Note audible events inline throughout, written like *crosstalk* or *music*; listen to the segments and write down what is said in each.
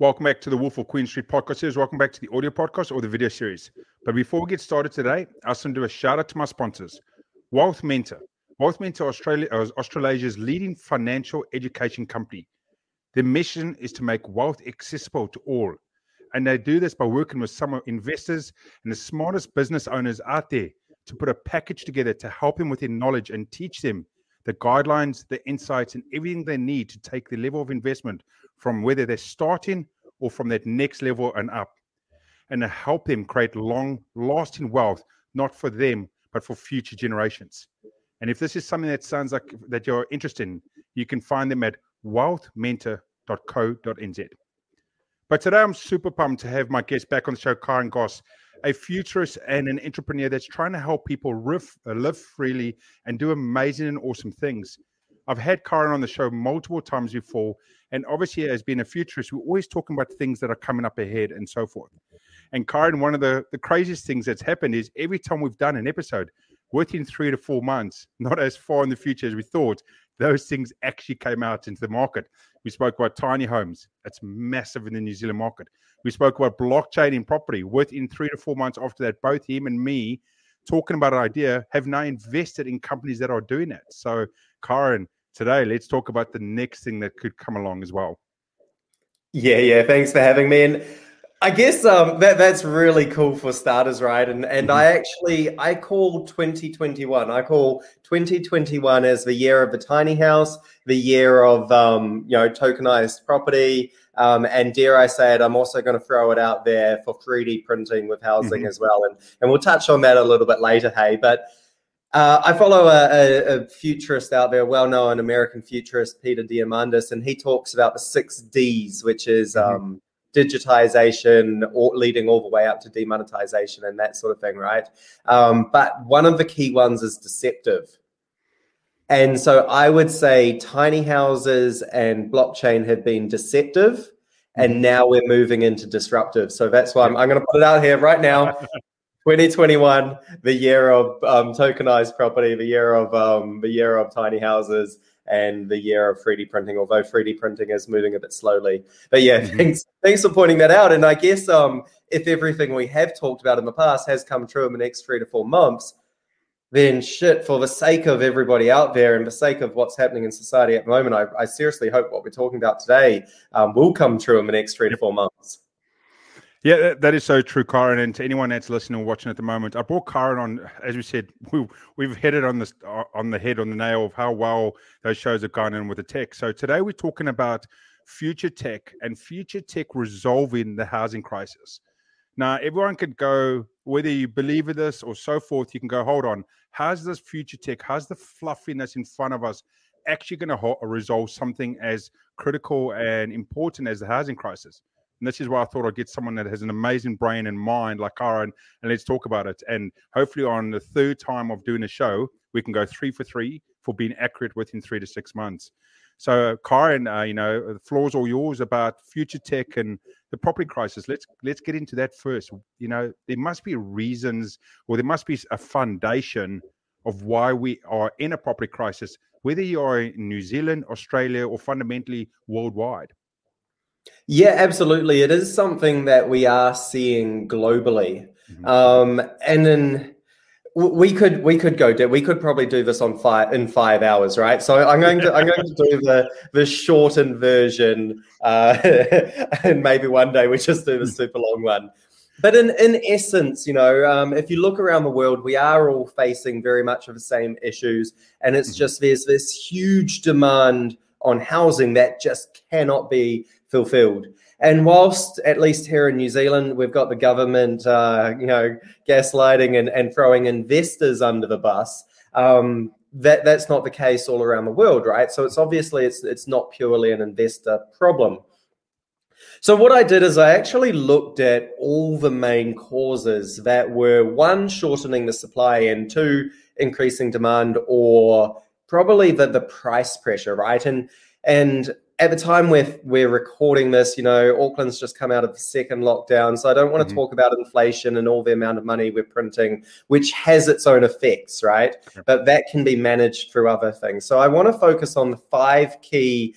Welcome back to the Wolf of Queen Street podcast series. Welcome back to the audio podcast or the video series. But before we get started today, I just want to do a shout out to my sponsors, Wealth Mentor. Wealth Mentor Australia is Australasia's leading financial education company. Their mission is to make wealth accessible to all. And they do this by working with some investors and the smartest business owners out there to put a package together to help them with their knowledge and teach them the guidelines, the insights, and everything they need to take the level of investment from whether they're starting or from that next level and up, and help them create long lasting wealth, not for them, but for future generations. And if this is something that sounds like that you're interested in, you can find them at wealthmentor.co.nz. But today I'm super pumped to have my guest back on the show, Kyron Gosse, a futurist and an entrepreneur that's trying to help people riff, uh, live freely and do amazing and awesome things. I've had Kyron on the show multiple times before, and obviously, as being a futurist, we're always talking about things that are coming up ahead and so forth. And Kyron, one of the, the craziest things that's happened is every time we've done an episode, within three to four months, not as far in the future as we thought, those things actually came out into the market. We spoke about tiny homes. It's massive in the New Zealand market. We spoke about blockchain in property. Within three to four months after that, both him and me talking about an idea have now invested in companies that are doing it. So, Kyron, today let's talk about the next thing that could come along as well. Yeah, yeah. Thanks for having me. And I guess um, that that's really cool for starters, right? And and mm-hmm. I actually I call 2021. I call 2021 as the year of the tiny house, the year of um, you know tokenized property, um, and dare I say it, I'm also going to throw it out there for 3D printing with housing mm-hmm. as well. And and we'll touch on that a little bit later. Hey, but uh, I follow a, a, a, futurist out there, well known American futurist, Peter Diamandis, and he talks about the six Ds, which is mm-hmm. um, digitization, or leading all the way up to demonetization and that sort of thing, right? Um, but one of the key ones is deceptive. And so I would say tiny houses and blockchain have been deceptive, and mm-hmm. now we're moving into disruptive. So that's why I'm, I'm going to put it out here right now. *laughs* 2021, the year of um, tokenized property, the year of um, the year of tiny houses, and the year of 3D printing. Although 3D printing is moving a bit slowly, but yeah, mm-hmm. thanks thanks for pointing that out. And I guess um, if everything we have talked about in the past has come true in the next three to four months, then shit, for the sake of everybody out there and the sake of what's happening in society at the moment, I, I seriously hope what we're talking about today um, will come true in the next three to four months. Yeah, that is so true, Kyron. And to anyone that's listening or watching at the moment, I brought Kyron on. As we said, *laughs* we, we've hit it on the on the head, on the nail of how well those shows have gone in with the tech. So today we're talking about future tech and future tech resolving the housing crisis. Now, everyone could go whether you believe in this or so forth. You can go, hold on, how's this future tech? How's the fluffiness in front of us actually going to resolve something as critical and important as the housing crisis? And this is why I thought I'd get someone that has an amazing brain and mind like Kyron, and let's talk about it. And hopefully, on the third time of doing a show, we can go three for three for being accurate within three to six months. So, Kyron, uh, you know, the floor's all yours about future tech and the property crisis. Let's let's get into that first. You know, there must be reasons, or there must be a foundation of why we are in a property crisis, whether you are in New Zealand, Australia, or fundamentally worldwide. Yeah, absolutely. It is something that we are seeing globally. Mm-hmm. Um, and then we could we could go we could probably do this on five in five hours right so i'm going to i'm going to do the the shortened version uh *laughs* and maybe one day we just do the super long one but in in essence you know um, if you look around the world we are all facing very much of the same issues and it's mm-hmm. just there's this huge demand on housing that just cannot be fulfilled. And whilst, at least here in New Zealand, we've got the government, uh, you know, gaslighting and, and throwing investors under the bus, um, that that's not the case all around the world, right? So it's obviously it's it's not purely an investor problem. So what I did is I actually looked at all the main causes that were one shortening the supply and two increasing demand or probably the the price pressure, right? And and at the time we're we're recording this, you know, Auckland's just come out of the second lockdown, so I don't want to mm-hmm. talk about inflation and all the amount of money we're printing, which has its own effects, right? But that can be managed through other things. So I want to focus on the five key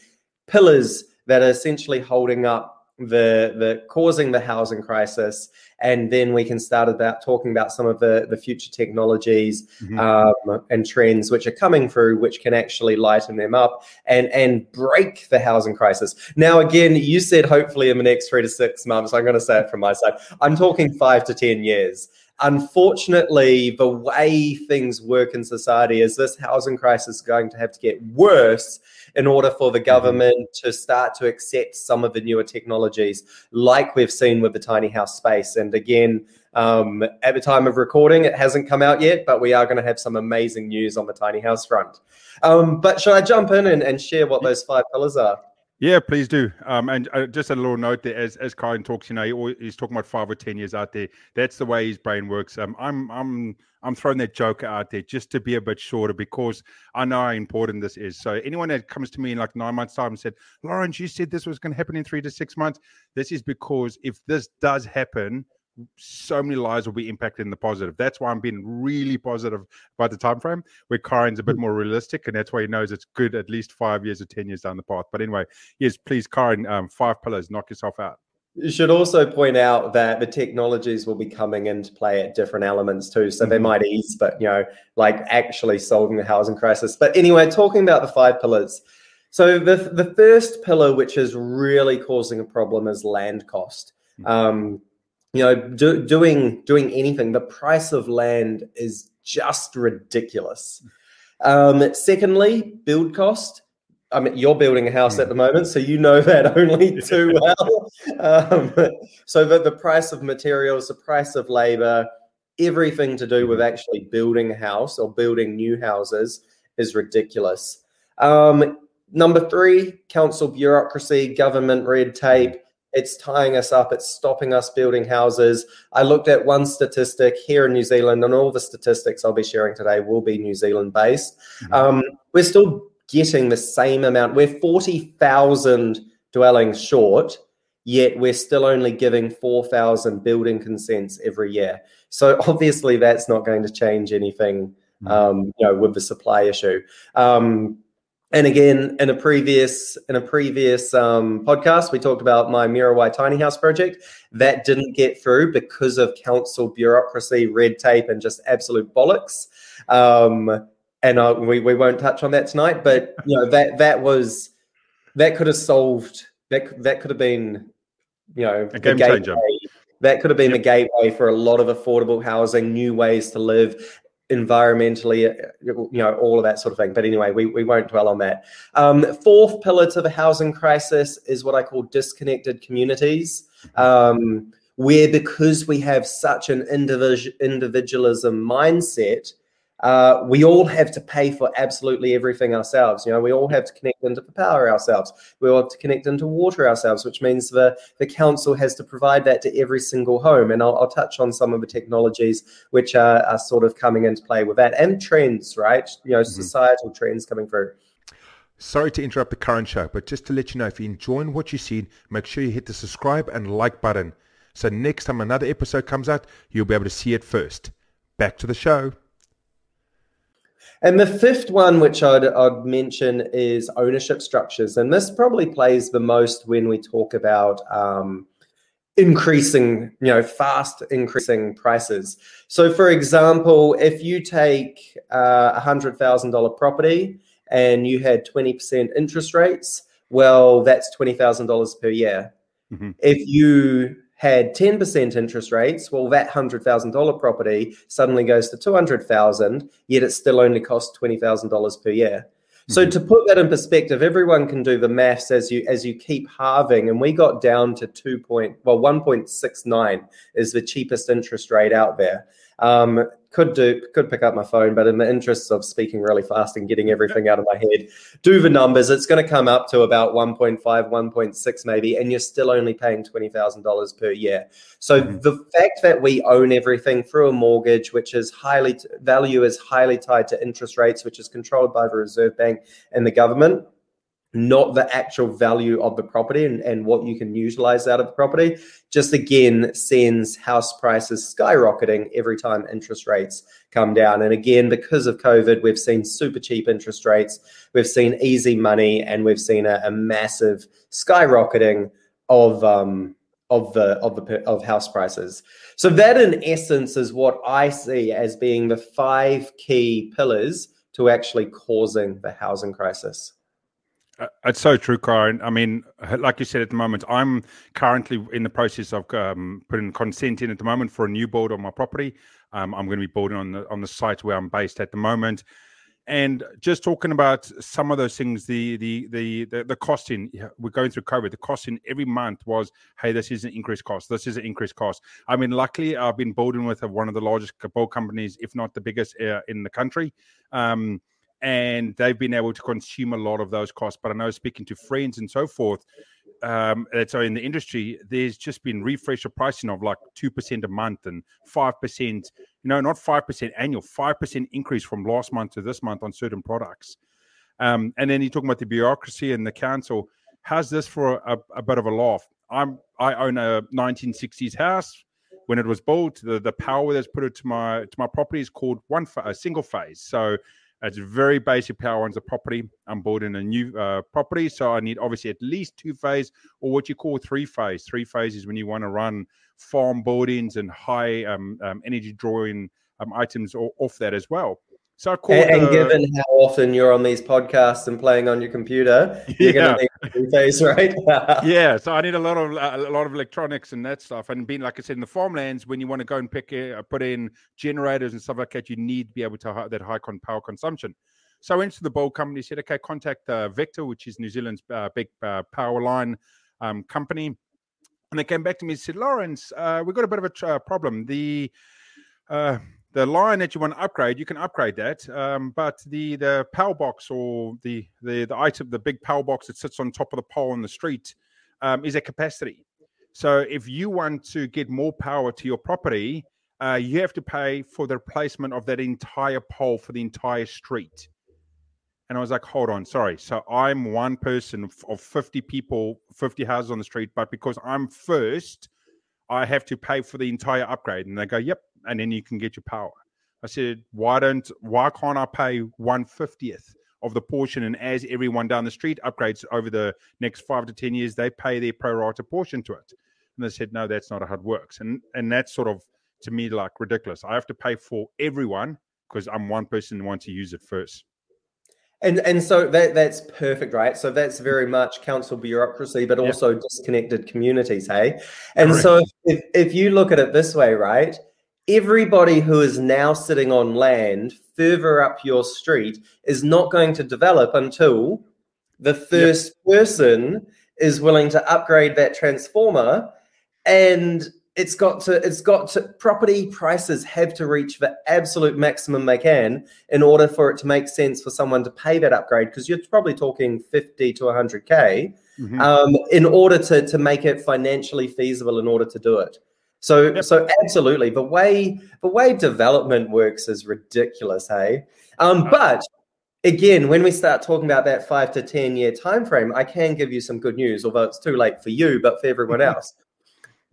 pillars that are essentially holding up the the causing the housing crisis and then we can start about talking about some of the the future technologies mm-hmm. um, and trends which are coming through which can actually lighten them up and and break the housing crisis now again you said hopefully in the next three to six months i'm going to say it from my side i'm talking five to ten years unfortunately, the way things work in society is this housing crisis is going to have to get worse in order for the mm-hmm. government mm-hmm. to start to accept some of the newer technologies, like we've seen with the tiny house space. And again, um, at the time of recording, it hasn't come out yet, but we are going to have some amazing news on the tiny house front. Um, but should I jump in and, and share what those five pillars are? Yeah, please do. Um, and uh, just a little note there, as as Kyron talks, you know, he always, he's talking about five or ten years out there. That's the way his brain works. Um, I'm I'm I'm throwing that joke out there just to be a bit shorter because I know how important this is. So anyone that comes to me in like nine months' time and said, Lawrence, you said this was going to happen in three to six months. This is because if this does happen, so many lives will be impacted in the positive. That's why I'm being really positive about the time frame. Where Kyron's a bit more realistic, and that's why he knows it's good at least five years or ten years down the path. But anyway, yes, please, Kyron, um, five pillars, knock yourself out. You should also point out that the technologies will be coming into play at different elements too. So mm-hmm. they might ease, but you know, like actually solving the housing crisis. But anyway, talking about the five pillars. So the the first pillar, which is really causing a problem, is land cost. Mm-hmm. Um, you know, do, doing doing anything, the price of land is just ridiculous. Um, secondly, build cost. I mean, you're building a house at the moment, so you know *laughs* that only too *laughs* well. Um, so the, the price of materials, the price of labor, everything to do with actually building a house or building new houses is ridiculous. Um, number three, council bureaucracy, government red tape. It's tying us up. It's stopping us building houses. I looked at one statistic here in New Zealand, and all the statistics I'll be sharing today will be New Zealand based. Mm-hmm. Um, we're still getting the same amount. We're 40,000 dwellings short, yet we're still only giving 4,000 building consents every year. So *laughs* obviously, that's not going to change anything. Mm-hmm. Um, you know, with the supply issue. Um, and again, in a previous in a previous um, podcast, we talked about my Muriwai tiny house project that didn't get through because of council bureaucracy, red tape, and just absolute bollocks. Um, and I, we we won't touch on that tonight, but you know that that was that could have solved that that could have been you know a game changer. That could have been yep. the gateway for a lot of affordable housing, new ways to live, environmentally, uh, you know, all of that sort of thing. But anyway, we, we won't dwell on that. Um, fourth pillar to the housing crisis is what I call disconnected communities. Um, where because we have such an individual individualism mindset, uh, we all have to pay for absolutely everything ourselves. You know, we all have to connect into the power ourselves. We all have to connect into water ourselves, which means the, the council has to provide that to every single home. And I'll, I'll touch on some of the technologies which are, are, sort of coming into play with that and trends, right? You know, mm-hmm. societal trends coming through. Sorry to interrupt the current show, but just to let you know, if you're enjoying what you see, make sure you hit the subscribe and like button. So next time another episode comes out, you'll be able to see it first. Back to the show. And the fifth one, which I'd, I'd, mention, is ownership structures. And this probably plays the most when we talk about um, increasing, you know, fast increasing prices. So, for example, if you take uh, a $100,000 property and you had 20% interest rates, well, that's $20,000 per year. Mm-hmm. If you had 10% interest rates, well, that $100,000 property suddenly goes to 200,000, yet it still only costs $20,000 per year. So mm-hmm. to put that in perspective, everyone can do the maths as you as you keep halving, and we got down to two point well one point six nine is the cheapest interest rate out there. Um, could do could pick up my phone, but in the interests of speaking really fast and getting everything out of my head, do the numbers. It's going to come up to about 1.5, 1.6 maybe, and you're still only paying twenty thousand dollars per year. So mm-hmm. the fact that we own everything through a mortgage, which is highly value is highly tied to interest rates, which is controlled by the Reserve Bank and the government not the actual value of the property and, and what you can utilize out of the property, just again sends house prices skyrocketing every time interest rates come down. And again, because of COVID, we've seen super cheap interest rates, we've seen easy money, and we've seen a, a massive skyrocketing of um, of the of the of house prices. So that, in essence, is what I see as being the five key pillars to actually causing the housing crisis. Uh, it's so true, Kyron. I mean, like you said at the moment, I'm currently in the process of um, putting consent in at the moment for a new board on my property. Um, I'm going to be building on the on the site where I'm based at the moment, and just talking about some of those things. The the the the, the costing we're going through COVID. The costing every month was, hey, this is an increased cost. This is an increased cost. I mean, luckily, I've been building with one of the largest boat companies, if not the biggest uh, in the country. Um, and they've been able to consume a lot of those costs. But I know speaking to friends and so forth, um, so in the industry, there's just been refresher pricing of like two percent a month and five percent. You know, not five percent annual, five percent increase from last month to this month on certain products. Um, and then you're talking about the bureaucracy and the council. How's this for a, a bit of a laugh? I'm I own a 1960s house. When it was built, the, the power that's put it to my to my property is called one a single phase. So it's very basic power on the property. I'm building a new uh, property, so I need obviously at least two phase or what you call three phase. Three phase is when you want to run farm buildings and high um, um, energy drawing um, items off that as well. So called, and, and uh, given how often you're on these podcasts and playing on your computer, you're yeah. going to need face, right? *laughs* yeah. So I need a lot of a lot of electronics and that stuff. And being like I said in the farmlands, when you want to go and pick uh, put in generators and stuff like that, you need to be able to have that high con power consumption. So I went to the bowl company, said, okay, contact uh, Vector, which is New Zealand's uh, big uh, power line um, company. And they came back to me and said, Lawrence, uh, we've got a bit of a tr- problem. The uh, the line that you want to upgrade, you can upgrade that. Um, but the the power box or the the the item, the big power box that sits on top of the pole in the street, um, is a capacity. So if you want to get more power to your property, uh, you have to pay for the replacement of that entire pole for the entire street. And I was like, hold on, sorry. So I'm one person of 50 people, 50 houses on the street, but because I'm first, I have to pay for the entire upgrade. And they go, yep, and then you can get your power. I said, why don't why can't I pay one fiftieth of the portion and as everyone down the street upgrades over the next five to ten years, they pay their pro rata portion to it. And they said, no, that's not how it works. And and that's sort of to me like ridiculous. I have to pay for everyone because I'm one person who wants to use it first. And and so that that's perfect, right? So that's very much council bureaucracy, but also yep. disconnected communities, hey. And Correct. so if, if you look at it this way, right? Everybody who is now sitting on land further up your street is not going to develop until the first yep. person is willing to upgrade that transformer and it's got to it's got to property prices have to reach the absolute maximum they can in order for it to make sense for someone to pay that upgrade because you're probably talking 50 to 100k mm-hmm. um, in order to to make it financially feasible in order to do it so yep. so absolutely, the way the way development works is ridiculous, hey. Um, uh-huh. but again, when we start talking about that five to ten year time frame, I can give you some good news, although it's too late for you, but for everyone else.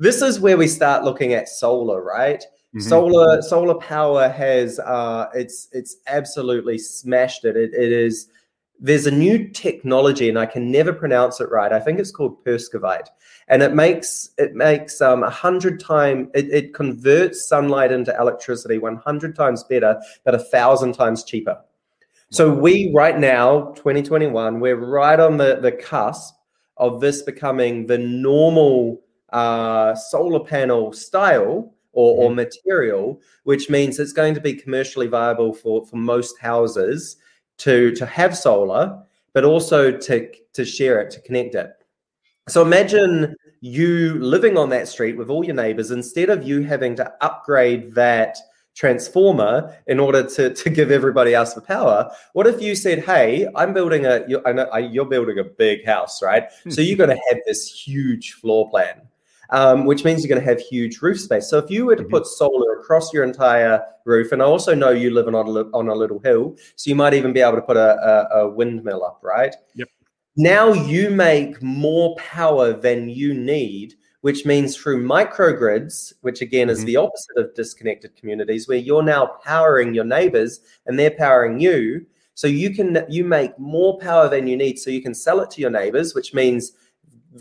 this is where we start looking at solar, right? Mm-hmm. Solar solar power has uh, it's it's absolutely smashed it. It, it is there's a new technology and I can never pronounce it right. I think it's called Perovskite, and it makes it makes um, a hundred time it, it converts sunlight into electricity 100 times better, but a thousand times cheaper. So we right now, 2021, we're right on the the cusp of this becoming the normal uh, solar panel style or, or mm-hmm. material, which means it's going to be commercially viable for for most houses to to have solar, but also to to share it, to connect it. So imagine you living on that street with all your neighbors instead of you having to upgrade that transformer in order to, to give everybody else the power. What if you said hey i'm building a you, I know you're building a big house right? Hmm. So you're going to have this huge floor plan um, which means you're going to have huge roof space. So if you were to mm-hmm. put solar across your entire roof, and I also know you live on a, on a little hill, so you might even be able to put a, a, a windmill up, right? Yep. Now you make more power than you need which means through microgrids, which again is mm-hmm. the opposite of disconnected communities, where you're now powering your neighbors and they're powering you. So you can you make more power than you need, so you can sell it to your neighbors, which means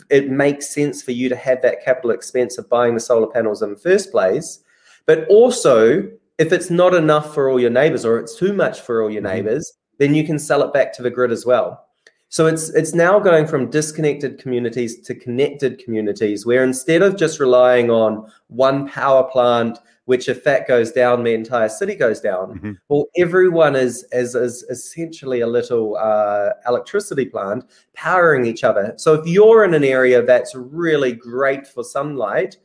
it makes sense for you to have that capital expense of buying the solar panels in the first place. But also, if it's not enough for all your neighbors or it's too much for all your mm-hmm. neighbors, then you can sell it back to the grid as well. So it's it's now going from disconnected communities to connected communities where instead of just relying on one power plant which if that goes down, the entire city goes down. Mm-hmm. Well, everyone is, is, is essentially a little uh, electricity plant powering each other. So if you're in an area that's really great for sunlight,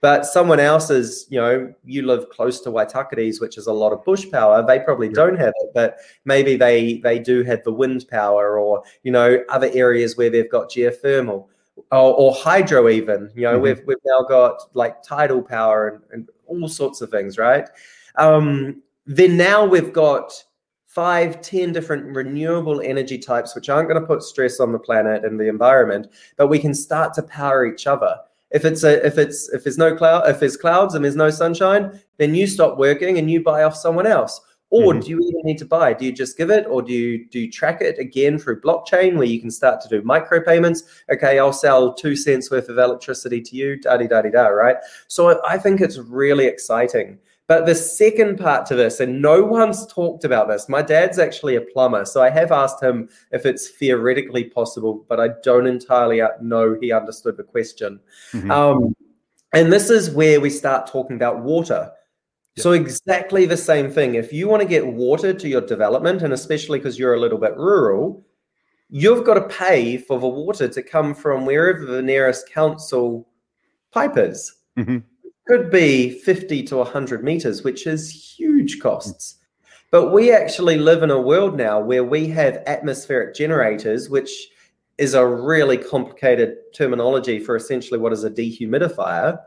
but someone else is, you know, you live close to Waitakere's, which is a lot of bush power. They probably don't have it, but maybe they they do have the wind power, or you know, other areas where they've got geothermal or, or hydro. Even you know, mm-hmm. we've we've now got like tidal power and, and all sorts of things, right? Um, then now we've got five, ten different renewable energy types, which aren't going to put stress on the planet and the environment, but we can start to power each other. If it's a, if it's if there's no cloud, if there's clouds and there's no sunshine, then you stop working and you buy off someone else. Or mm-hmm. do you even need to buy? Do you just give it, or do you do you track it again through blockchain where you can start to do micropayments? Okay, I'll sell two cents worth of electricity to you, da da da da, right? So I think it's really exciting. But the second part to this, and no one's talked about this. My dad's actually a plumber, so I have asked him if it's theoretically possible, but I don't entirely know he understood the question. Mm-hmm. Um, and this is where we start talking about water. So exactly the same thing. If you want to get water to your development, and especially because you're a little bit rural, you've got to pay for the water to come from wherever the nearest council pipe is. Mm-hmm. Could be 50 to 100 meters, which is huge costs. But we actually live in a world now where we have atmospheric generators, which is a really complicated terminology for essentially what is a dehumidifier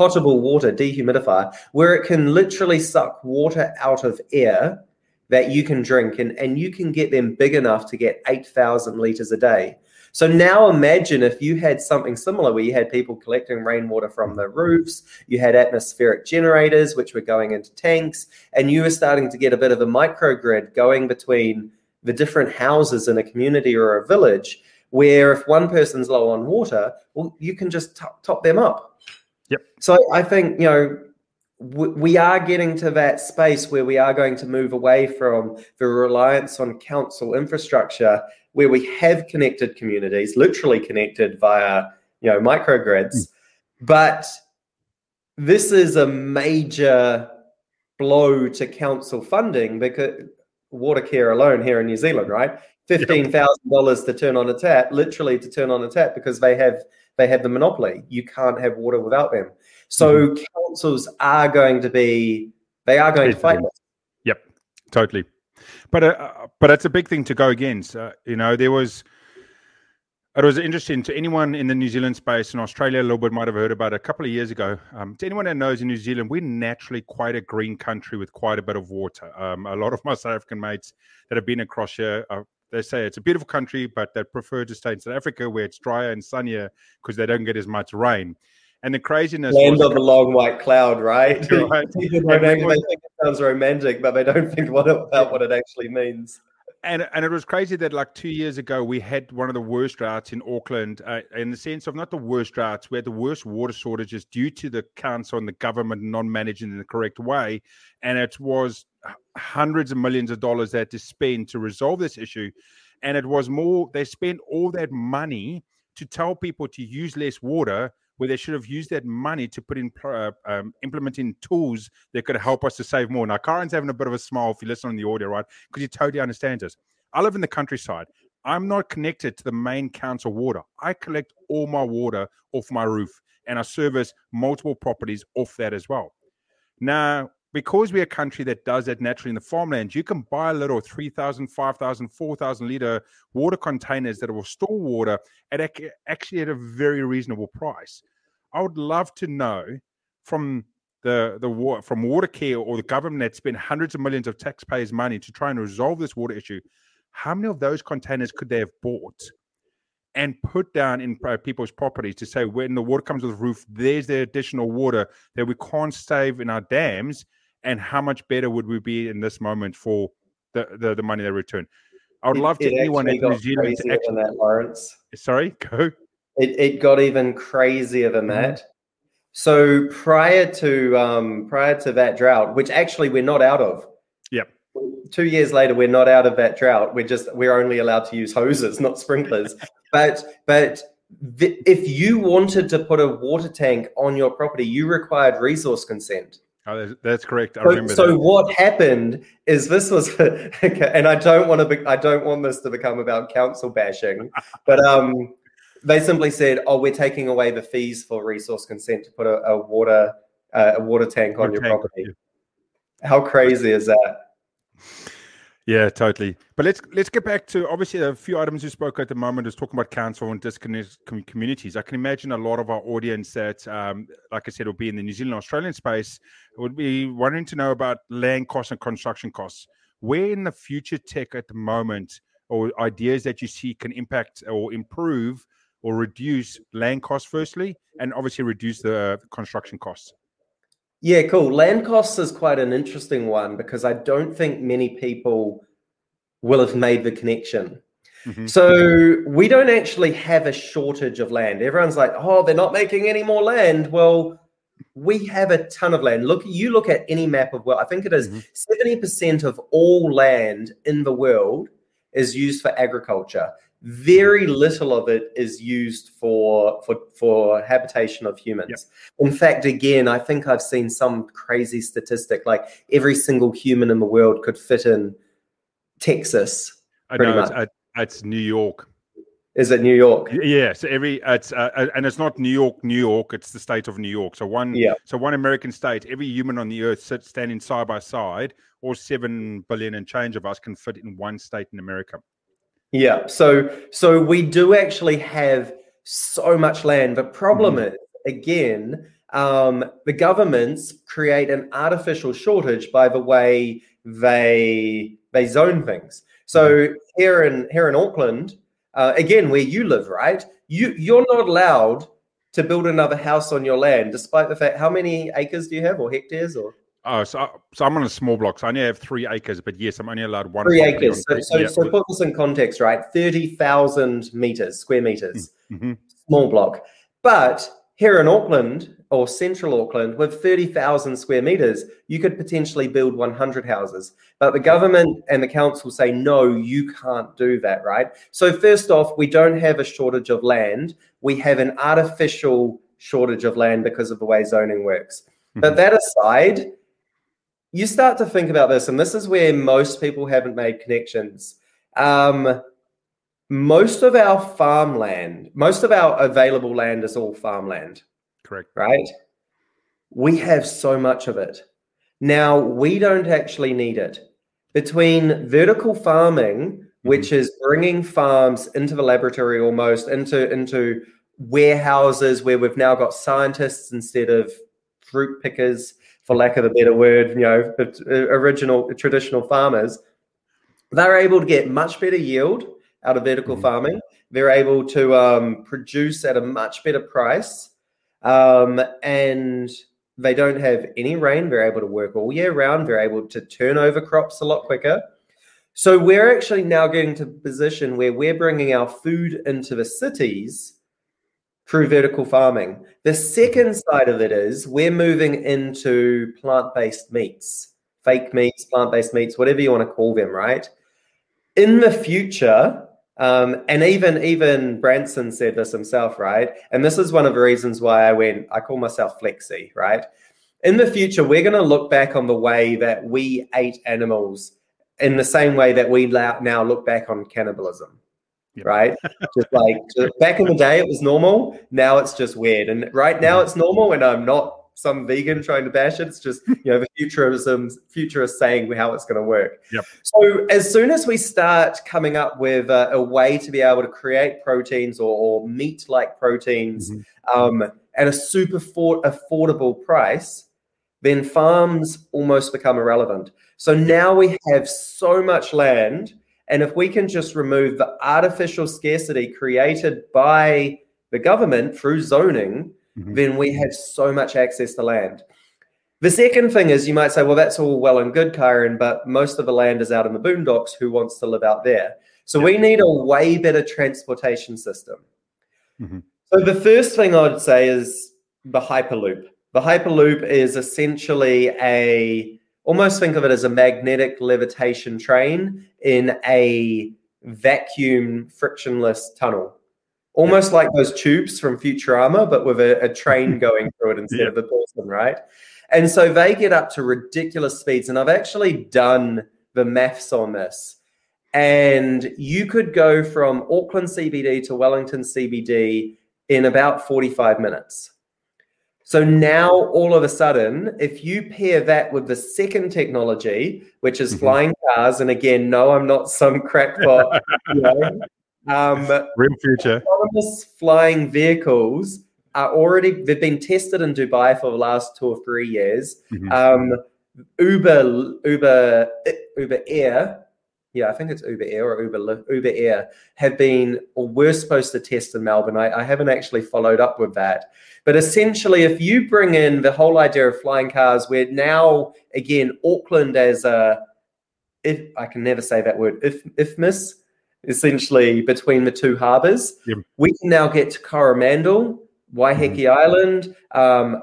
potable water dehumidifier where it can literally suck water out of air that you can drink and, and you can get them big enough to get 8,000 liters a day. So now imagine if you had something similar where you had people collecting rainwater from the roofs, you had atmospheric generators which were going into tanks, and you were starting to get a bit of a microgrid going between the different houses in a community or a village where if one person's low on water, well, you can just top, top them up Yep. So I think, you know, we are getting to that space where we are going to move away from the reliance on council infrastructure where we have connected communities literally connected via you know microgrids mm. but this is a major blow to council funding because Watercare alone here in new zealand right $15000 to turn on a tap literally to turn on a tap because they have they have the monopoly. You can't have water without them. So mm-hmm. councils are going to be they are going to fight. Yep, totally. But uh, but that's a big thing to go against. Uh, you know, there was it was interesting to anyone in the New Zealand space in Australia. A little bit might have heard about it a couple of years ago. Um, to anyone that knows in New Zealand, we're naturally quite a green country with quite a bit of water. Um, a lot of my South African mates that have been across here are they say it's a beautiful country, but they prefer to stay in South Africa where it's drier and sunnier because they don't get as much rain. And the craziness land of the long white cloud, right? *laughs* right. People *laughs* they think it sounds romantic, but they don't think what about what it actually means. And and it was crazy that like two years ago we had one of the worst droughts in Auckland, uh, in the sense of not the worst droughts, we had the worst water shortages due to the council and the government not managing in the correct way, and it was hundreds of millions of dollars they had to spend to resolve this issue. And it was more, they spent all that money to tell people to use less water where they should have used that money to put in uh, um, implementing tools that could help us to save more. Now, Kyron's having a bit of a smile if you listen on the audio, right? Because you totally understand this. I live in the countryside. I'm not connected to the main council water. I collect all my water off my roof and I service multiple properties off that as well. Now, because we're a country that does that naturally in the farmland, you can buy little 3,000, 5,000, 4,000 liter water containers that will store water at actually at a very reasonable price. I would love to know from the the water from Watercare or the government that spent hundreds of millions of taxpayers' money to try and resolve this water issue, how many of those containers could they have bought and put down in uh, people's properties to say when the water comes with the roof, there's the additional water that we can't save in our dams and how much better would we be in this moment for the the, the money they return? I would love to anyone in New Zealand to actually that, Lawrence. Sorry, *laughs* go. It, it got even crazier than Mhm. that. So prior to um, prior to that drought, which actually we're not out of. Yep. Two years later, we're not out of that drought. We're just we're only allowed to use hoses, not sprinklers. *laughs* but but the, if you wanted to put a water tank on your property, you required resource consent. Oh, that's, that's correct. I So, remember so that. what happened is this was, *laughs* okay, and I don't want to, be, I don't want this to become about council bashing, but um, they simply said, "Oh, we're taking away the fees for resource consent to put a, a water uh, a water tank on Water your tank, property." How crazy is that? Yeah, totally. But let's let's get back to obviously a few items you spoke at the moment is talking about council and disconnected com- communities. I can imagine a lot of our audience that, um, like I said, will be in the New Zealand Australian space would be wanting to know about land costs and construction costs. Where in the future tech at the moment or ideas that you see can impact or improve or reduce land costs firstly, and obviously reduce the construction costs. Yeah, cool. Land costs is quite an interesting one because I don't think many people will have made the connection. Mhm. So we don't actually have a shortage of land. Everyone's like, "Oh, they're not making any more land." Well, we have a ton of land. Look, you look at any map of world. I think it is Mhm. 70% of all land in the world is used for agriculture. Very little of it is used for for for habitation of humans. In fact, again, I think I've seen some crazy statistic like every single human in the world could fit in Texas. I know it's, it's New York. Is it New York? Yeah, so every it's uh, uh, and it's not New York, New York. It's the state of New York. So one, Yeah. so one American state. Every human on the earth sits standing side by side, or seven billion and change of us can fit in one state in America. Yeah. So so we do actually have so much land. The problem Mhm. is again, um, the governments create an artificial shortage by the way they they zone things. So here in here in Auckland, uh, again where you live, right? You you're not allowed to build another house on your land, despite the fact how many acres do you have or hectares or Oh, so so I'm on a small block. So I only have three acres, but yes, I'm only allowed one. three acres. So, on- so, yeah, so put this in context, right? Thirty thousand meters, square meters. mhm. small block. But here in Auckland or central Auckland, with 30,000 square meters, you could potentially build 100 houses. But the government and the council say, no, you can't do that, right? So, first off, we don't have a shortage of land. We have an artificial shortage of land because of the way zoning works. But Mhm. that aside, you start to think about this, and this is where most people haven't made connections. Um, most of our farmland, most of our available land is all farmland, correct. right? We have so much of it. Now, we don't actually need it. Between vertical farming, which is bringing farms into the laboratory almost, into, into warehouses where we've now got scientists instead of fruit pickers, for lack of a better word, you know, uh, original traditional farmers, they're able to get much better yield out of vertical Mhm. farming. They're able to um, produce at a much better price, um, and they don't have any rain. They're able to work all year round. They're able to turn over crops a lot quicker. So we're actually now getting to a position where we're bringing our food into the cities through vertical farming. The second side of it is we're moving into plant-based meats, fake meats, plant-based meats, whatever you want to call them, right? In the future, um, and even even Branson said this himself, right? And this is one of the reasons why I went. I call myself Flexi, right? In the future, we're going to look back on the way that we ate animals in the same way that we now look back on cannibalism, Yep. right? just like just back in the day, it was normal. Now it's just weird, and right now it's normal. And I'm not some vegan trying to bash it. It's just you know the futurism, futurist saying how it's going to work. Yep. So as soon as we start coming up with a, a way to be able to create proteins or, or meat-like proteins Mhm. um, at a super for- affordable price, then farms almost become irrelevant. So now we have so much land, and if we can just remove the artificial scarcity created by the government through zoning, Mhm. then we have so much access to land. The second thing is you might say, well, that's all well and good, Kyron, but most of the land is out in the boondocks. Who wants to live out there? So we need a way better transportation system. Mhm. So the first thing I would say is the Hyperloop. The Hyperloop is essentially a almost think of it as a magnetic levitation train in a vacuum frictionless tunnel. Almost like those tubes from Futurama, but with a, a train *laughs* going through it instead yeah. of a person, right? And so they get up to ridiculous speeds. And I've actually done the maths on this. And you could go from Auckland CBD to Wellington CBD in about 45 minutes. So now all of a sudden, if you pair that with the second technology, which is mm-hmm. flying cars, and again, no, I'm not some crackpot, you know, *laughs* um, real future autonomous flying vehicles are already they've been tested in Dubai for the last two or three years. Mm-hmm. Um, Uber, Uber, Uber Air yeah, I think it's Uber Air or Uber Uber Air have been or were supposed to test in Melbourne. I, I, haven't actually followed up with that. But essentially, if you bring in the whole idea of flying cars, where now again Auckland as a if I can never say that word, if if miss essentially between the two harbours, yep. we can now get to Coromandel, Waiheke mm-hmm. Island, um,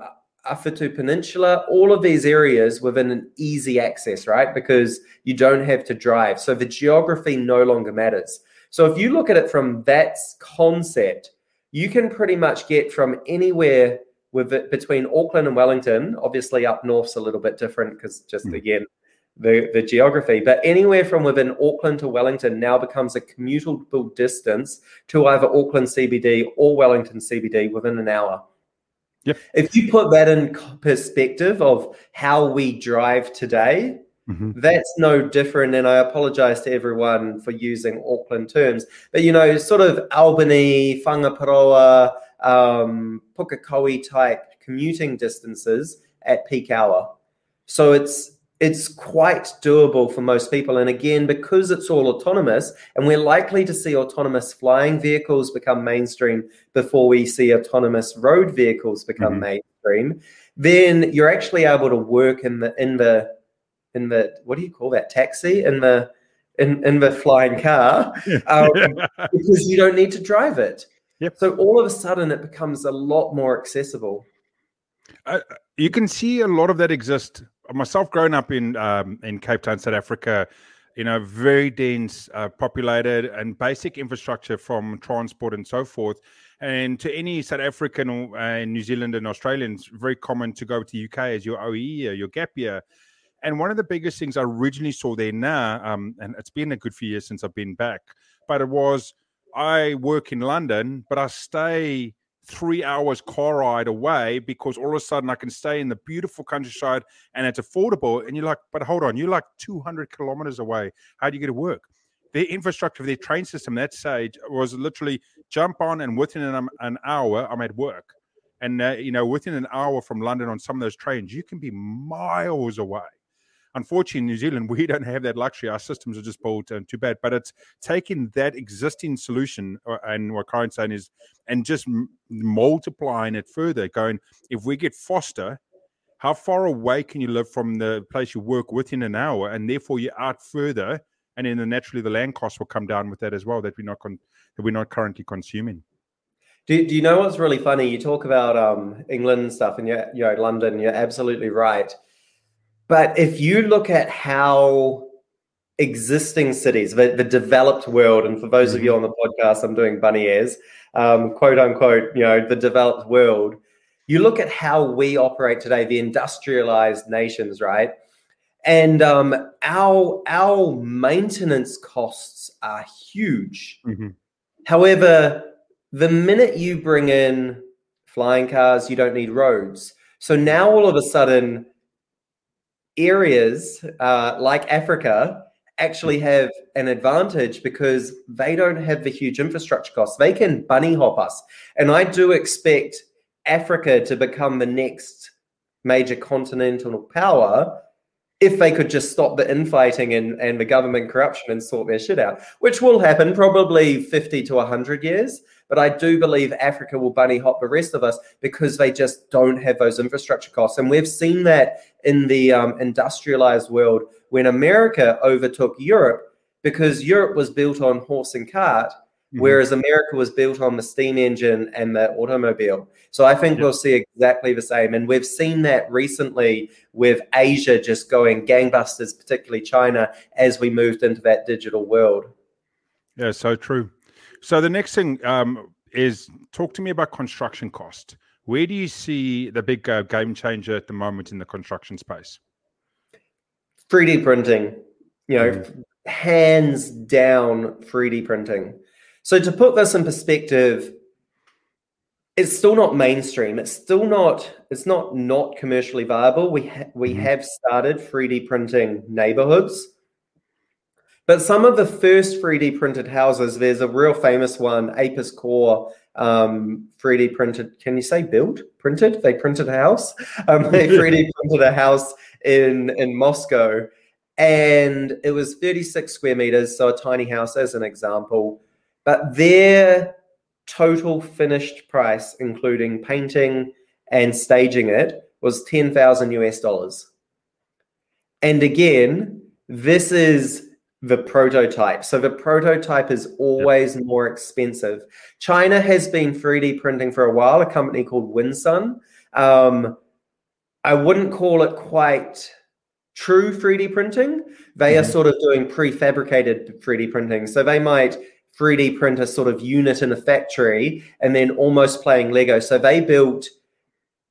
Awhitu Peninsula, all of these areas within an easy access, right? Because you don't have to drive. So the geography no longer matters. So if you look at it from that concept, you can pretty much get from anywhere with it between Auckland and Wellington. Obviously, up north's a little bit different because just mm. again the, the geography, but anywhere from within Auckland to Wellington now becomes a commutable distance to either Auckland CBD or Wellington CBD within an hour. Yep. If you put that in perspective of how we drive today, mm-hmm. that's no different. And I apologize to everyone for using Auckland terms, but you know, sort of Albany, Whangaparaoa, um, Pukekohe type commuting distances at peak hour. So it's it's quite doable for most people. And again, because it's all autonomous, and we're likely to see autonomous flying vehicles become mainstream before we see autonomous road vehicles become mm-hmm. mainstream, then you're actually able to work in the in the in the what do you call that taxi in the in, in the flying car *laughs* um, because you don't need to drive it. Yep. So all of a sudden, it becomes a lot more accessible. Uh, you can see a lot of that exist myself growing up in um, in Cape Town, South Africa, you know, very dense, uh, populated, and basic infrastructure from transport and so forth. And to any South African or uh, New Zealand and Australians, very common to go to the UK as your OE year, your gap year. And one of the biggest things I originally saw there now, um, and it's been a good few years since I've been back, but it was I work in London, but I stay three hours car ride away because all of a sudden I can stay in the beautiful countryside and it's affordable. And you're like, but hold on, you're like 200 kilometers away. How do you get to work? Their infrastructure, their train system that stage was literally jump on and within an, an hour, I'm at work. And, uh, you know, within an hour from London on some of those trains, you can be miles away unfortunately, in New Zealand, we don't have that luxury. Our systems are just built uh, too bad. But it's taking that existing solution, uh, and what Kyron's saying is, and just m- multiplying it further, going, if we get Foster, how far away can you live from the place you work within an hour? And therefore, you're out further. And then naturally, the land costs will come down with that as well, that we're not, con- that we're not currently consuming. Do, do you know what's really funny? You talk about um, England stuff and you're, you know, London, you're absolutely right. But if you look at how existing cities, the, the developed world, and for those mm-hmm. of you mm-hmm. on the podcast, I'm doing bunny ears, um, quote unquote, you know, the developed world, you look at how we operate today, the industrialized nations, right? And um, our our maintenance costs are huge. Mm-hmm. However, the minute you bring in flying cars, you don't need roads. So now all of a sudden, areas uh, like Africa actually have an advantage because they don't have the huge infrastructure costs. They can bunny hop us. And I do expect Africa to become the next major continental power if they could just stop the infighting and, and the government corruption and sort their shit out, which will happen probably 50 to 100 years. But I do believe Africa will bunny hop the rest of us because they just don't have those infrastructure costs. And we've seen that in the um, industrialized world when America overtook Europe because Europe was built on horse and cart mm-hmm. whereas America was built on the steam engine and the automobile. So I think yep. we'll see exactly the same. And we've seen that recently with Asia just going gangbusters, particularly China, as we moved into that digital world. Yeah, so true. So the next thing um, is talk to me about construction cost. Where do you see the big uh, game changer at the moment in the construction space? 3D printing, you know, mm. hands down 3D printing. So to put this in perspective, it's still not mainstream. It's still not. It's not not commercially viable. We ha- we mm. have started 3D printing neighborhoods, but some of the first 3D printed houses. There's a real famous one, Apis Cor um, 3D printed. Can you say built? printed? They printed a house. *laughs* Um, they 3D *laughs* printed a house in in Moscow, and it was 36 square meters, so a tiny house as an example. But their total finished price, including painting and staging it, was 10,000 US dollars. And again, this is the prototype. So the prototype is always yep. more expensive. China has been 3D printing for a while, a company called Winsun. Um, I wouldn't call it quite true 3D printing. They mm-hmm. are sort of doing prefabricated 3D printing. So they might 3D print a sort of unit in a factory and then almost playing Lego. So they built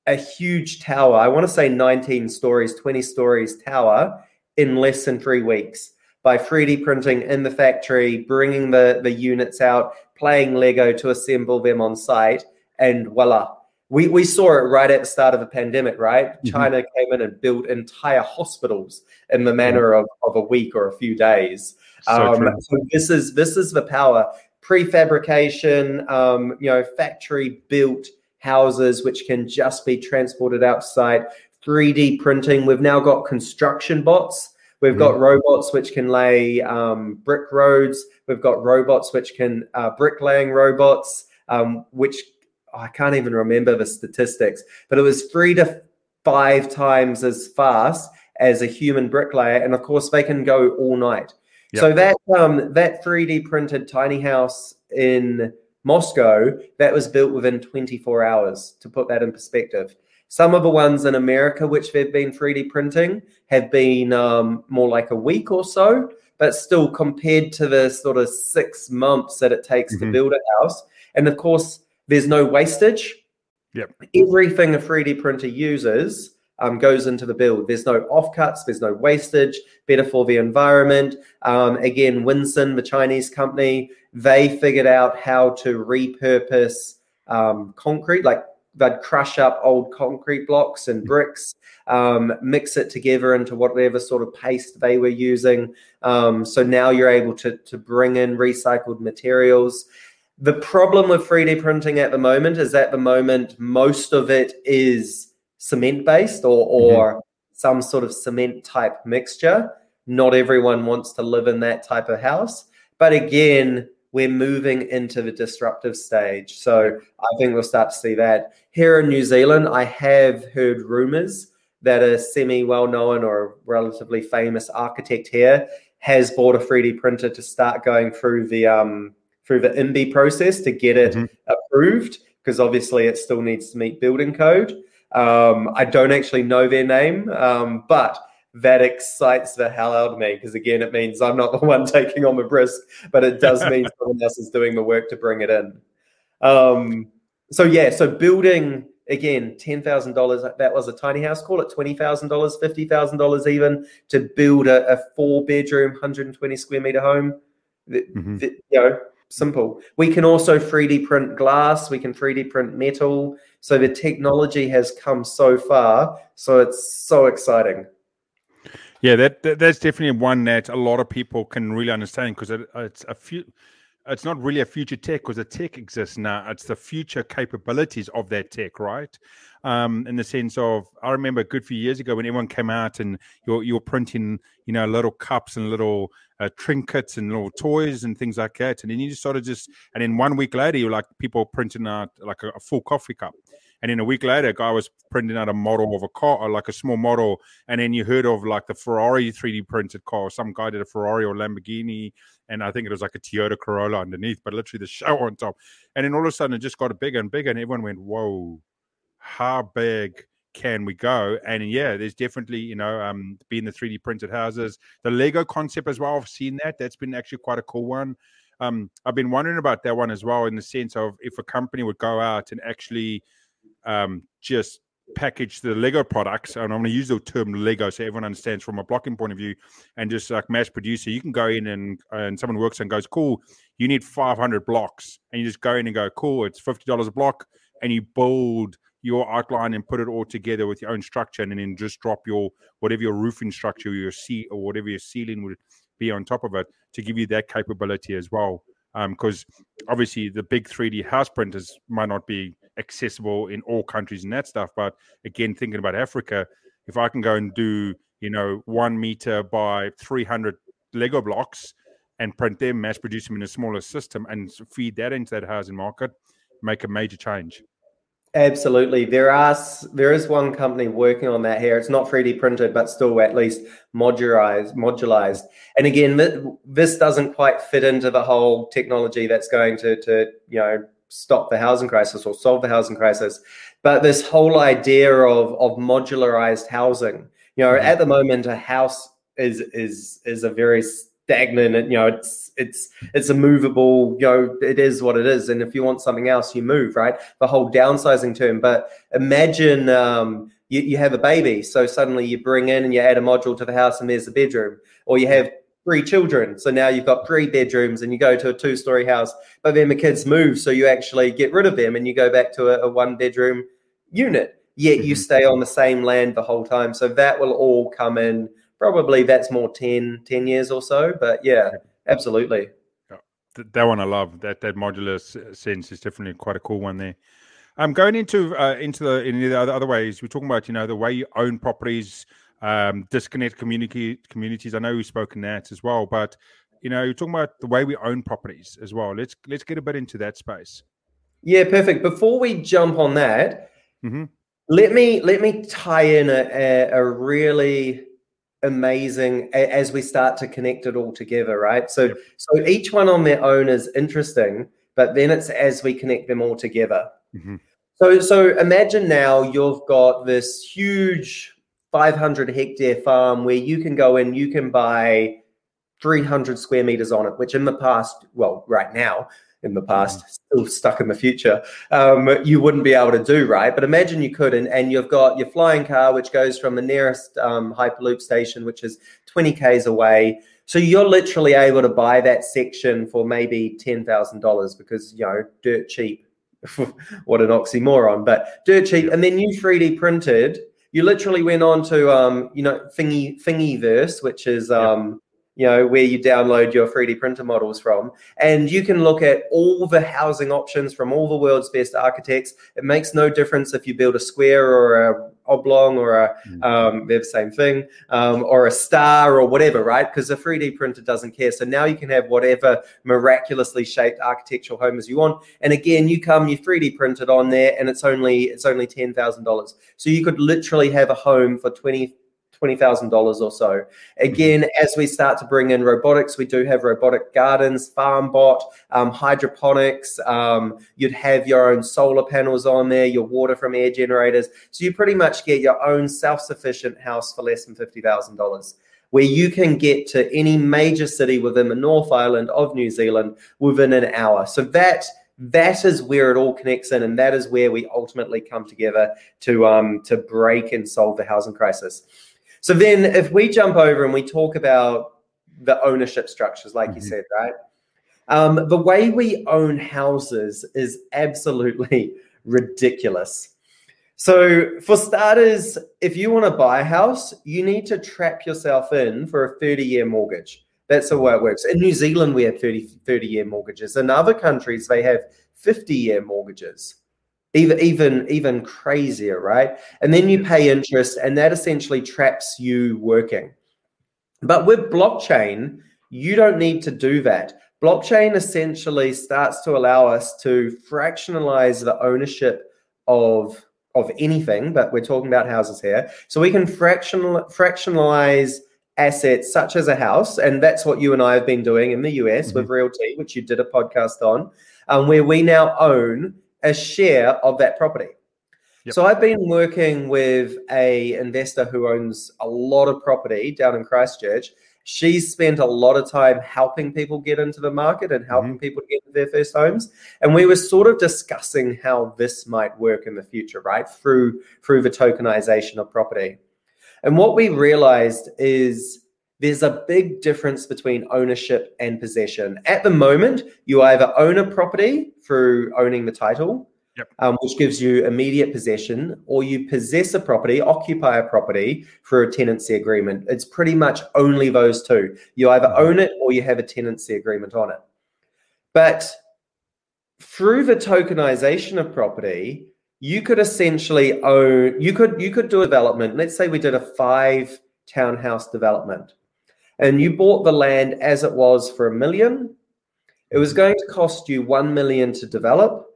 a huge tower, I want to say 19 stories, 20 stories tower in less than three weeks by 3D printing in the factory, bringing the, the units out, playing Lego to assemble them on site, and voila. We, we saw it right at the start of the pandemic, right? Mm-hmm. China came in and built entire hospitals in the manner of, of a week or a few days. So, um, so this is this is the power prefabrication, um, you know, factory built houses which can just be transported outside. 3D printing. We've now got construction bots We've got robots which can lay um, brick roads. We've got robots which can uh, bricklaying robots, um, which oh, I can't even remember the statistics, but it was three to five times as fast as a human bricklayer, and of course they can go all night. Yep. So that um, that 3D printed tiny house in Moscow that was built within 24 hours. To put that in perspective, some of the ones in America, which they've been 3D printing, have been um, more like a week or so, but still compared to the sort of six months that it takes mm-hmm. to build a house. And of course, there's no wastage. Yep. Everything a 3D printer uses um, goes into the build. There's no offcuts, there's no wastage, better for the environment. Um, again, Winsun, the Chinese company, they figured out how to repurpose um, concrete, like they'd crush up old concrete blocks and bricks, um, mix it together into whatever sort of paste they were using. Um, so now you're able to, to bring in recycled materials. The problem with 3D printing at the moment is at the moment, most of it is cement based or, or mm-hmm. some sort of cement type mixture. Not everyone wants to live in that type of house. But again, we're moving into the disruptive stage. So I think we'll start to see that. Here in New Zealand, I have heard rumors that a semi well known or relatively famous architect here has bought a 3D printer to start going through the um, through the INBI process to get it mm-hmm. approved because obviously it still needs to meet building code. Um, I don't actually know their name, um, but that excites the hell out of me because again it means i'm not the one *laughs* taking on the risk but it does *laughs* mean someone else is doing the work to bring it in. Um, so yeah so building again $10000 that was a tiny house call it $20000 $50000 even to build a, a, four bedroom 120 square meter home. Mm-hmm. you know simple. We can also 3d print glass we can 3d print metal. So the technology has come so far so it's so exciting yeah, that, that, that's definitely one that a lot of people can really understand because it, it's a few. It's not really a future tech because the tech exists now. It's the future capabilities of that tech, right? Um, in the sense of, I remember a good few years ago when everyone came out and you're you're printing, you know, little cups and little uh, trinkets and little toys and things like that, and then you just sort of just, and then one week later, you're like people printing out like a, a full coffee cup And then a week later, a guy was printing out a model of a car, like a small model. And then you heard of like the Ferrari 3D printed car. Some guy did a Ferrari or Lamborghini. And I think it was like a Toyota Corolla underneath, but literally the *laughs* show on top. And then all of a sudden it just got bigger and bigger. And everyone went, whoa, how big can we go? And yeah, there's definitely, you know, um, being the 3D printed houses, the Lego concept as well. I've seen that. That's been actually quite a cool one. Um, I've been wondering about that one as well, in the sense of if a company would go out and actually um, just package the Lego products, and I'm going to use the term Lego so everyone understands from a blocking point of view, and just like mass producer, you can go in and and someone works and goes, cool, you need 500 blocks, and you just go in and go, cool, it's fifty dollars a block, and you build your outline and put it all together with your own structure, and then just drop your whatever your roofing structure, your sea or whatever your ceiling would be on top of it to give you that capability as well. Because um, obviously the big 3D house printers might not be accessible in all countries and that stuff. But again, thinking about Africa, if I can go and do you know one meter by 300 Lego blocks and print them, mass produce them in a smaller system, and feed that into that housing market, make a major change. Absolutely. There are there is one company working on that here. It's not 3D printed, but still at least modularized. Modularized. And again, this doesn't quite fit into the whole technology that's going to to you know stop the housing crisis or solve the housing crisis. But this whole idea of of modularized housing. You know, mm-hmm. at the moment, a house is is is a very stagnant and you know it's it's it's a movable you know it is what it is and if you want something else you move right the whole downsizing term but imagine um, you, you have a baby so suddenly you bring in and you add a module to the house and there's a bedroom or you have three children so now you've got three bedrooms and you go to a two story house but then the kids move so you actually get rid of them and you go back to a, a one bedroom unit yet you mm-hmm. stay on the same land the whole time so that will all come in probably that's more 10, 10 years or so. But yeah, absolutely. That one I love. That that modular sense is definitely quite a cool one there. I'm um, going into uh, into the in the other, other ways, we're talking about you know the way you own properties, um, disconnect community communities. I know we've spoken that as well, but you know you're talking about the way we own properties as well. Let's let's get a bit into that space. Yeah, perfect. Before we jump on that, mm-hmm. let me let me tie in a, a, a really amazing as we start to connect it all together right so yep. so each one on their own is interesting but then it's as we connect them all together mm-hmm. so so imagine now you've got this huge 500 hectare farm where you can go in you can buy 300 square meters on it which in the past well right now in the past, mm. still stuck in the future, um, you wouldn't be able to do, right? But imagine you could, and, and you've got your flying car, which goes from the nearest um, Hyperloop station, which is 20 Ks away. So you're literally able to buy that section for maybe $10,000 because, you know, dirt cheap. *laughs* what an oxymoron, but dirt cheap. And then you 3D printed, you literally went on to, um, you know, Thingy, Thingiverse, which is, um, you know, where you download your 3D printer models from. And you can look at all the housing options from all the world's best architects. It makes no difference if you build a square or a oblong or a, mm. um, they're the same thing, um, or a star or whatever, right? Because the 3D printer doesn't care. So now you can have whatever miraculously shaped architectural home as you want. And again, you come, you 3D printed on there, and it's only it's only ten thousand dollars. So you could literally have a home for twenty $20,000 or so. Again, mm-hmm. as we start to bring in robotics, we do have robotic gardens, FarmBot, um, hydroponics. Um, you'd have your own solar panels on there, your water from air generators. So you pretty much get your own self sufficient house for less than $50,000 where you can get to any major city within the North Island of New Zealand within an hour. So that that is where it all connects in, and that is where we ultimately come together to um, to break and solve the housing crisis. So then, if we jump over and we talk about the ownership structures, like mm-hmm. you said, right? Um, the way we own houses is absolutely *laughs* ridiculous. So, for starters, if you want to buy a house, you need to trap yourself in for a 30 year mortgage. That's the way it works. In New Zealand, we have 30, 30 year mortgages. In other countries, they have 50 year mortgages even even even crazier right and then you pay interest and that essentially traps you working but with blockchain you don't need to do that blockchain essentially starts to allow us to fractionalize the ownership of of anything, but we're talking about houses here. So we can fractional fractionalize assets such as a house, and that's what you and I have been doing in the US mm-hmm. with RealT, which you did a podcast on, um, where we now own a share of that property. Yep. So I've been working with a investor who owns a lot of property down in Christchurch. She's spent a lot of time helping people get into the market and helping mm-hmm. people get their first homes. And we were sort of discussing how this might work in the future, right? Through through the tokenization of property. And what we realized is there's a big difference between ownership and possession. At the moment, you either own a property through owning the title, Yep. Um, which gives you immediate possession, or you possess a property, occupy a property through a tenancy agreement. It's pretty much only those two. You either mm-hmm. own it or you have a tenancy agreement on it. But through the tokenization of property, you could essentially own you could you could do a development let's say we did a five townhouse development and you bought the land as it was for a million. It was going to cost you 1 million to develop.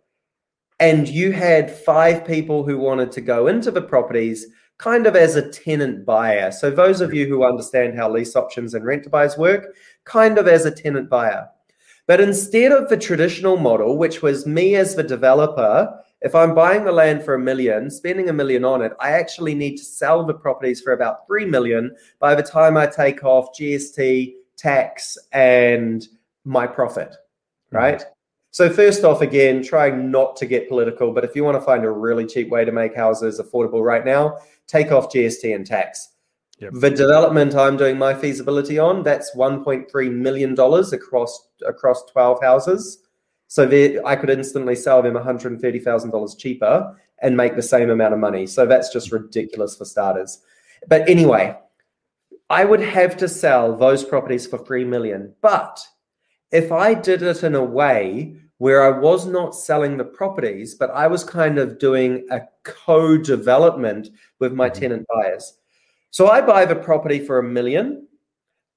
And you had five people who wanted to go into the properties kind of as a tenant buyer. So those of you who understand how lease options and rent to buys work kind of as a tenant buyer. But instead of the traditional model which was me as the developer if I'm buying the land for a million, spending a million on it, I actually need to sell the properties for about 3 million by the time I take off GST, tax, and my profit, mm-hmm. right? Mm-hmm. So, first off, again, trying not to get political, but if you want to find a really cheap way to make houses affordable right now, take off GST and tax. Yep. The development I'm doing my feasibility on, that's $1.3 million across across 12 houses. So I could instantly sell them $130,000 cheaper and make the same amount of money. So that's just ridiculous for starters. But anyway, I would have to sell those properties for 3 million. But if I did it in a way where I was not selling the properties, but I was kind of doing a co-development with my mm-hmm. tenant buyers. So I buy the property for a million.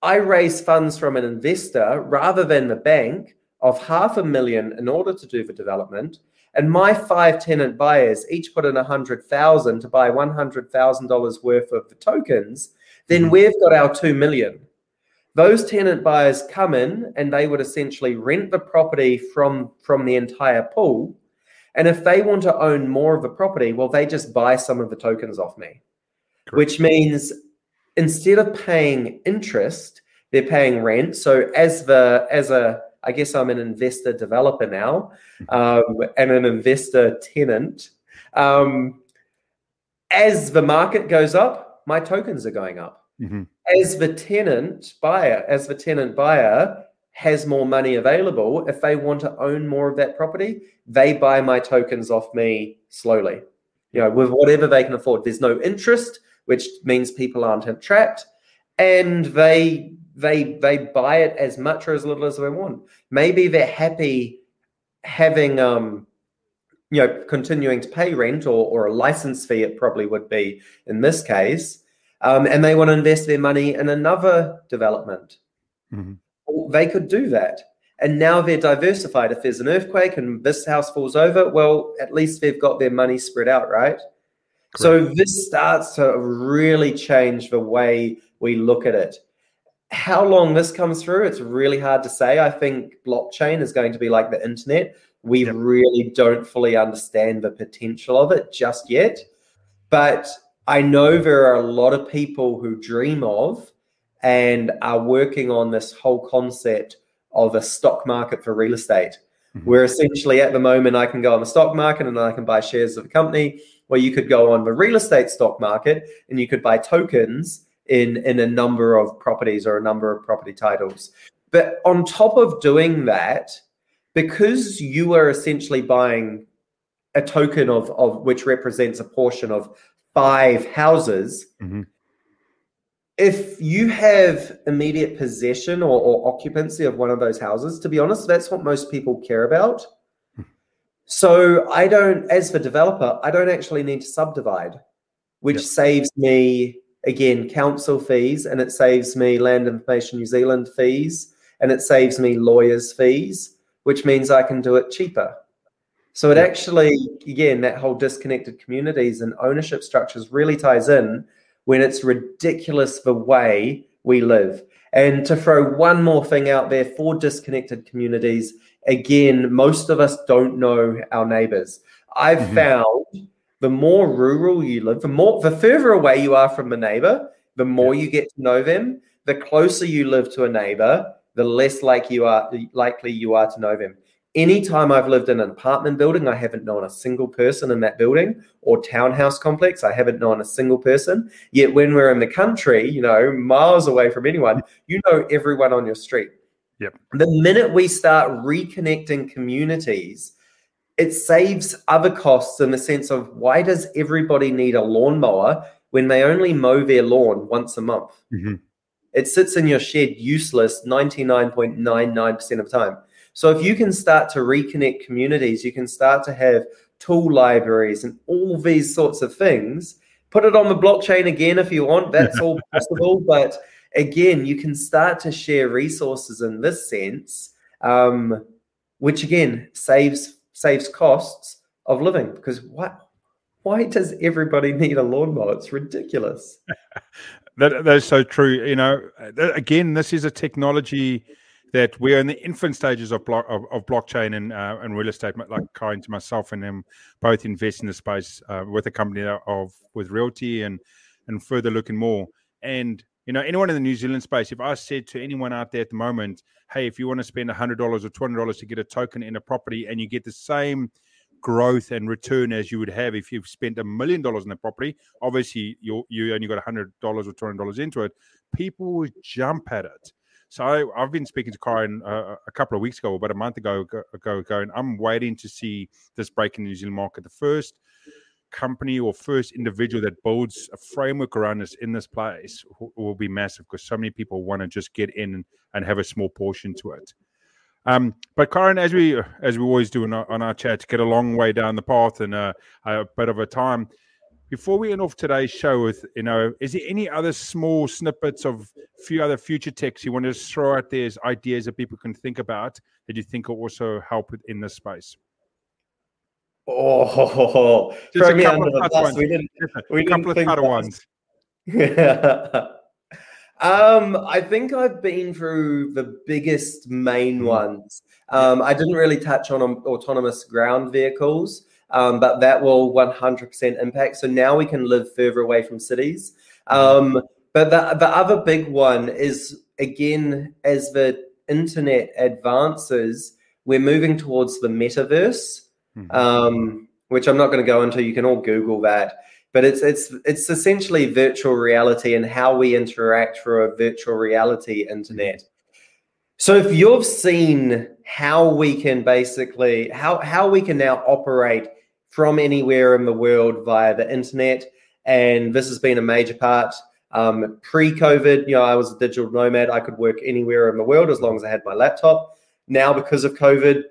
I raise funds from an investor rather than the bank of half a million in order to do the development, and my five tenant buyers each put in a hundred thousand to buy one hundred thousand dollars worth of the tokens, then mm-hmm. we've got our two million. Those tenant buyers come in and they would essentially rent the property from from the entire pool. And if they want to own more of the property, well, they just buy some of the tokens off me, Correct. which means instead of paying interest, they're paying rent. So as the as a I guess I'm an investor developer now um, and an investor tenant. Um, as the market goes up, my tokens are going up. Mm-hmm. As the tenant buyer, as the tenant buyer has more money available, if they want to own more of that property, they buy my tokens off me slowly. You know, with whatever they can afford. There's no interest, which means people aren't trapped, and they they they buy it as much or as little as they want. Maybe they're happy having um you know continuing to pay rent or, or a license fee it probably would be in this case um, and they want to invest their money in another development mm-hmm. they could do that and now they're diversified if there's an earthquake and this house falls over well at least they've got their money spread out right Correct. so this starts to really change the way we look at it how long this comes through, it's really hard to say. I think blockchain is going to be like the internet. We yep. really don't fully understand the potential of it just yet. But I know there are a lot of people who dream of and are working on this whole concept of a stock market for real estate, mm-hmm. where essentially at the moment I can go on the stock market and I can buy shares of a company, where you could go on the real estate stock market and you could buy tokens in in a number of properties or a number of property titles. But on top of doing that, because you are essentially buying a token of, of which represents a portion of five houses, mm-hmm. if you have immediate possession or, or occupancy of one of those houses, to be honest, that's what most people care about. Hmm. So I don't, as the developer, I don't actually need to subdivide, which yep. saves me again council fees and it saves me land information new zealand fees and it saves me lawyers fees which means i can do it cheaper So it actually, again, that whole disconnected communities and ownership structures really ties in when it's ridiculous the way we live. And to throw one more thing out there for disconnected communities, again, most of us don't know our neighbors. I've mm-hmm. found the more rural you live, the more the further away you are from a neighbor, the more you get to know them. The closer you live to a neighbor, the less like you are likely you are to know them. Anytime I've lived in an apartment building, I haven't known a single person in that building or townhouse complex. I haven't known a single person. Yet when we're in the country, you know, miles away from anyone, you know everyone on your street. Yep. The minute we start reconnecting communities, it saves other costs in the sense of why does everybody need a lawnmower when they only mow their lawn once a month? Mm-hmm. It sits in your shed useless 99.99% of the time. So if you can start to reconnect communities, you can start to have tool libraries and all these sorts of things. Put it on the blockchain again if you want. That's all *laughs* possible. But again, you can start to share resources in this sense, um, which again saves saves costs of living. Because what? Why does everybody need a lawnmower? It's ridiculous. *laughs* that that's so true. You know, again, this is a technology that we're in the infant stages of block of, of blockchain and uh, and real estate. Like Kyron to myself and them both invest in the space uh, with a company of with RealT and and further looking more. And you know, anyone in the New Zealand space, if I said to anyone out there at the moment, hey, if you want to spend hundred dollars or two hundred dollars to get a token in a property and you get the same growth and return as you would have if you've spent a million dollars in a property. Obviously, you you only got a hundred dollars or two hundred dollars into it. People would jump at it. So I, have been speaking to Kyron uh, a couple of weeks ago, about a month ago, ago, ago, and I'm waiting to see this break in the New Zealand market. The first company or first individual that builds a framework around us in this place will be massive because so many people want to just get in and have a small portion to it. Um, but Kyron, as we as we always do on our, on our chat, to get a long way down the path and uh, a bit of a time. Before we end off today's show with, you know, is there any other small snippets of a few other future techs you want to throw out there as ideas that people can think about that you think will also help in this space? Oh, just a couple of ones. We didn't, we a couple of ones. Yeah. *laughs* um, I think I've been through the biggest main mm. ones. Um, I didn't really touch on autonomous ground vehicles um, but that will 100% impact. So now we can live further away from cities. Um, but the, the other big one is again, as the internet advances, we're moving towards the metaverse, mm-hmm. um, which I'm not going to go into. You can all Google that. But it's it's it's essentially virtual reality and how we interact through a virtual reality internet. So if you've seen how we can basically how how we can now operate from anywhere in the world via the internet. And this has been a major part. Um, Pre COVID, you know, I was a digital nomad. I could work anywhere in the world as long as I had my laptop. Now, because of COVID,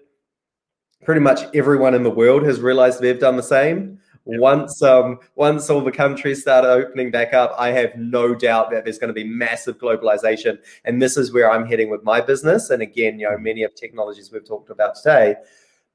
pretty much everyone in the world has realized they've done the same. Yep. Once um, once all the countries start opening back up, I have no doubt that there's going to be massive globalization, and this is where I'm heading with my business. And again, you know, many of technologies we've talked about today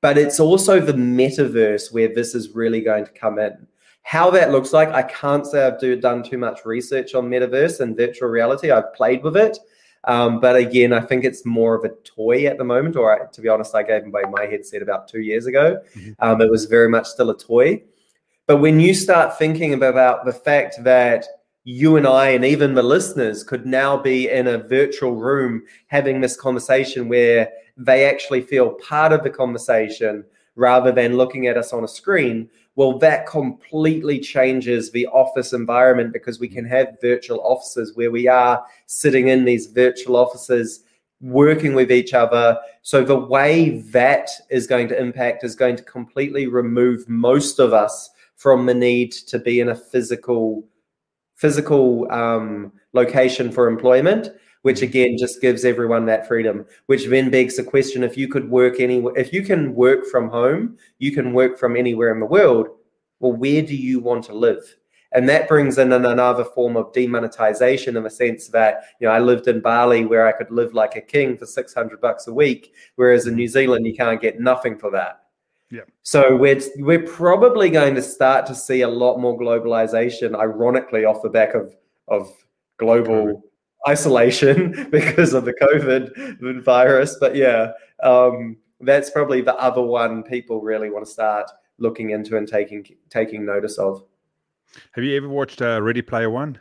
but it's also the metaverse where this is really going to come in. How that looks like, I can't say I've do, done too much research on metaverse and virtual reality. I've played with it. Um, but again, I think it's more of a toy at the moment. Or I, to be honest, I gave away my headset about two years ago. Mm-hmm. Um, it was very much still a toy. But when you start thinking about the fact that you and I, and even the listeners, could now be in a virtual room having this conversation where they actually feel part of the conversation rather than looking at us on a screen, well, that completely changes the office environment because we can have virtual offices where we are sitting in these virtual offices working with each other. So the way that is going to impact is going to completely remove most of us from the need to be in a physical physical um, location for employment which again just gives everyone that freedom which then begs the question if you could work anywhere if you can work from home you can work from anywhere in the world well where do you want to live? And that brings in another form of demonetization in the sense that you know i lived in bali where i could live like a king for 600 bucks a week whereas in new zealand you can't get nothing for that. Yeah. So we're we're probably going to start to see a lot more globalization, ironically, off the back of of global isolation *laughs* because of the COVID virus. But yeah, um, that's probably the other one people really want to start looking into and taking taking notice of. Have you ever watched uh, Ready Player One?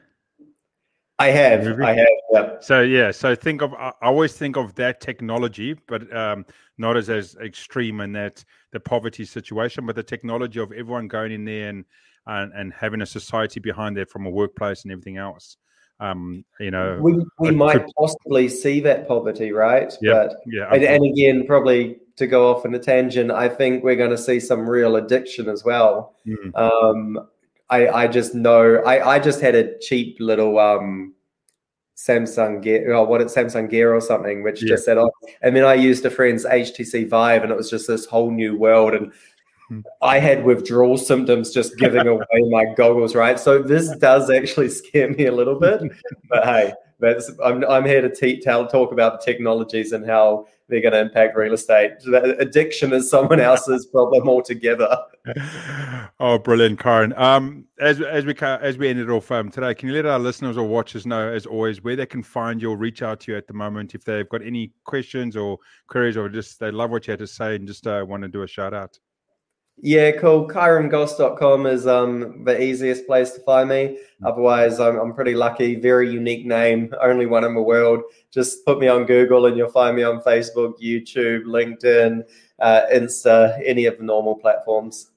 I have. I have. Yeah. So yeah. So think of. I always think of that technology, but um, not as as extreme in that the poverty situation, but the technology of everyone going in there and and, and having a society behind that from a workplace and everything else. Um, you know, we, we might could, possibly see that poverty, right? Yeah. But, yeah. And, and again, probably to go off on a tangent, I think we're going to see some real addiction as well. Mm. Um, I, I just know I, I just had a cheap little um, Samsung Gear or what it's Samsung Gear or something, which yeah. just said, oh, and then I used a friend's HTC Vive and it was just this whole new world. And. I had withdrawal symptoms just giving away my goggles, right? So this does actually scare me a little bit. But hey, that's I'm I'm here to te- tell talk about the technologies and how they're going to impact real estate. Addiction is someone else's problem altogether. oh, brilliant, Kyron. Um, as as we as we ended off um, today, can you let our listeners or watchers know, as always, where they can find you or reach out to you at the moment if they've got any questions or queries or just they love what you had to say and just uh, want to do a shout out? Yeah, cool. KyronGosse.com is um, the easiest place to find me. Otherwise, I'm, I'm pretty lucky. Very unique name, only one in the world. Just put me on Google and you'll find me on Facebook, YouTube, LinkedIn, uh, Insta, any of the normal platforms.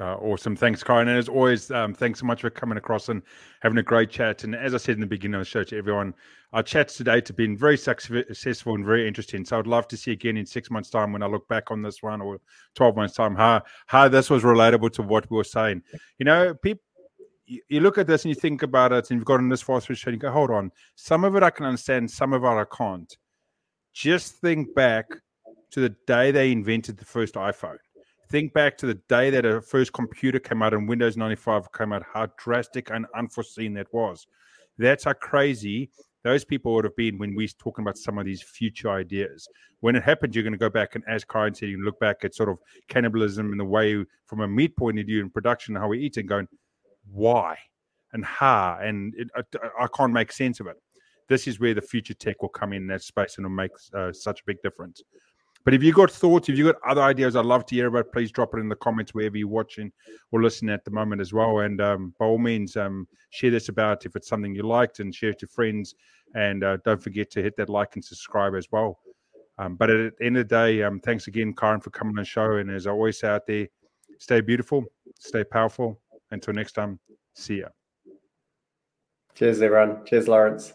Uh, awesome. Thanks, Kyron. And as always, um, thanks so much for coming across and having a great chat. And as I said in the beginning of the show to everyone, our chats today have been very successful and very interesting. So I'd love to see again in six months' time when I look back on this one or 12 months' time how, how this was relatable to what we were saying. You know, people, you look at this and you think about it and you've gotten this far through and you go, hold on, some of it I can understand, some of it I can't. Just think back to the day they invented the first iPhone think back to the day that a first computer came out and Windows 95 came out, how drastic and unforeseen that was. That's how crazy those people would have been when we're talking about some of these future ideas. When it happened, you're going to go back and, as Kyron said, you look back at sort of cannibalism in the way, from a meat point of view in production, how we eat, and going, why and how? And it, I, I, can't make sense of it. This is where the future tech will come in that space and will make uh, such a big difference. But if you got thoughts, if you got other ideas, I'd love to hear about. Please drop it in the comments wherever you're watching or listening at the moment as well. And um, by all means, um, share this about if it's something you liked, and share it to friends. And uh, don't forget to hit that like and subscribe as well. Um, but at the end of the day, um, thanks again, Kyron, for coming on the show. And as I always say out there, stay beautiful, stay powerful. Until next time, see ya. Cheers, everyone. Cheers, Lawrence.